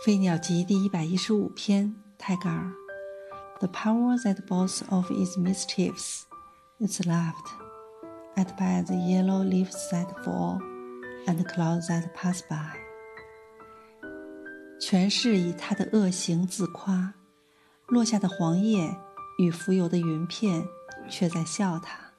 《飞鸟集》第一百一十五篇，泰戈尔。The power that boasts of its mischiefs is laughed at by the yellow leaves that fall and clouds that pass by。全是以他的恶行自夸，落下的黄叶与浮游的云片却在笑他。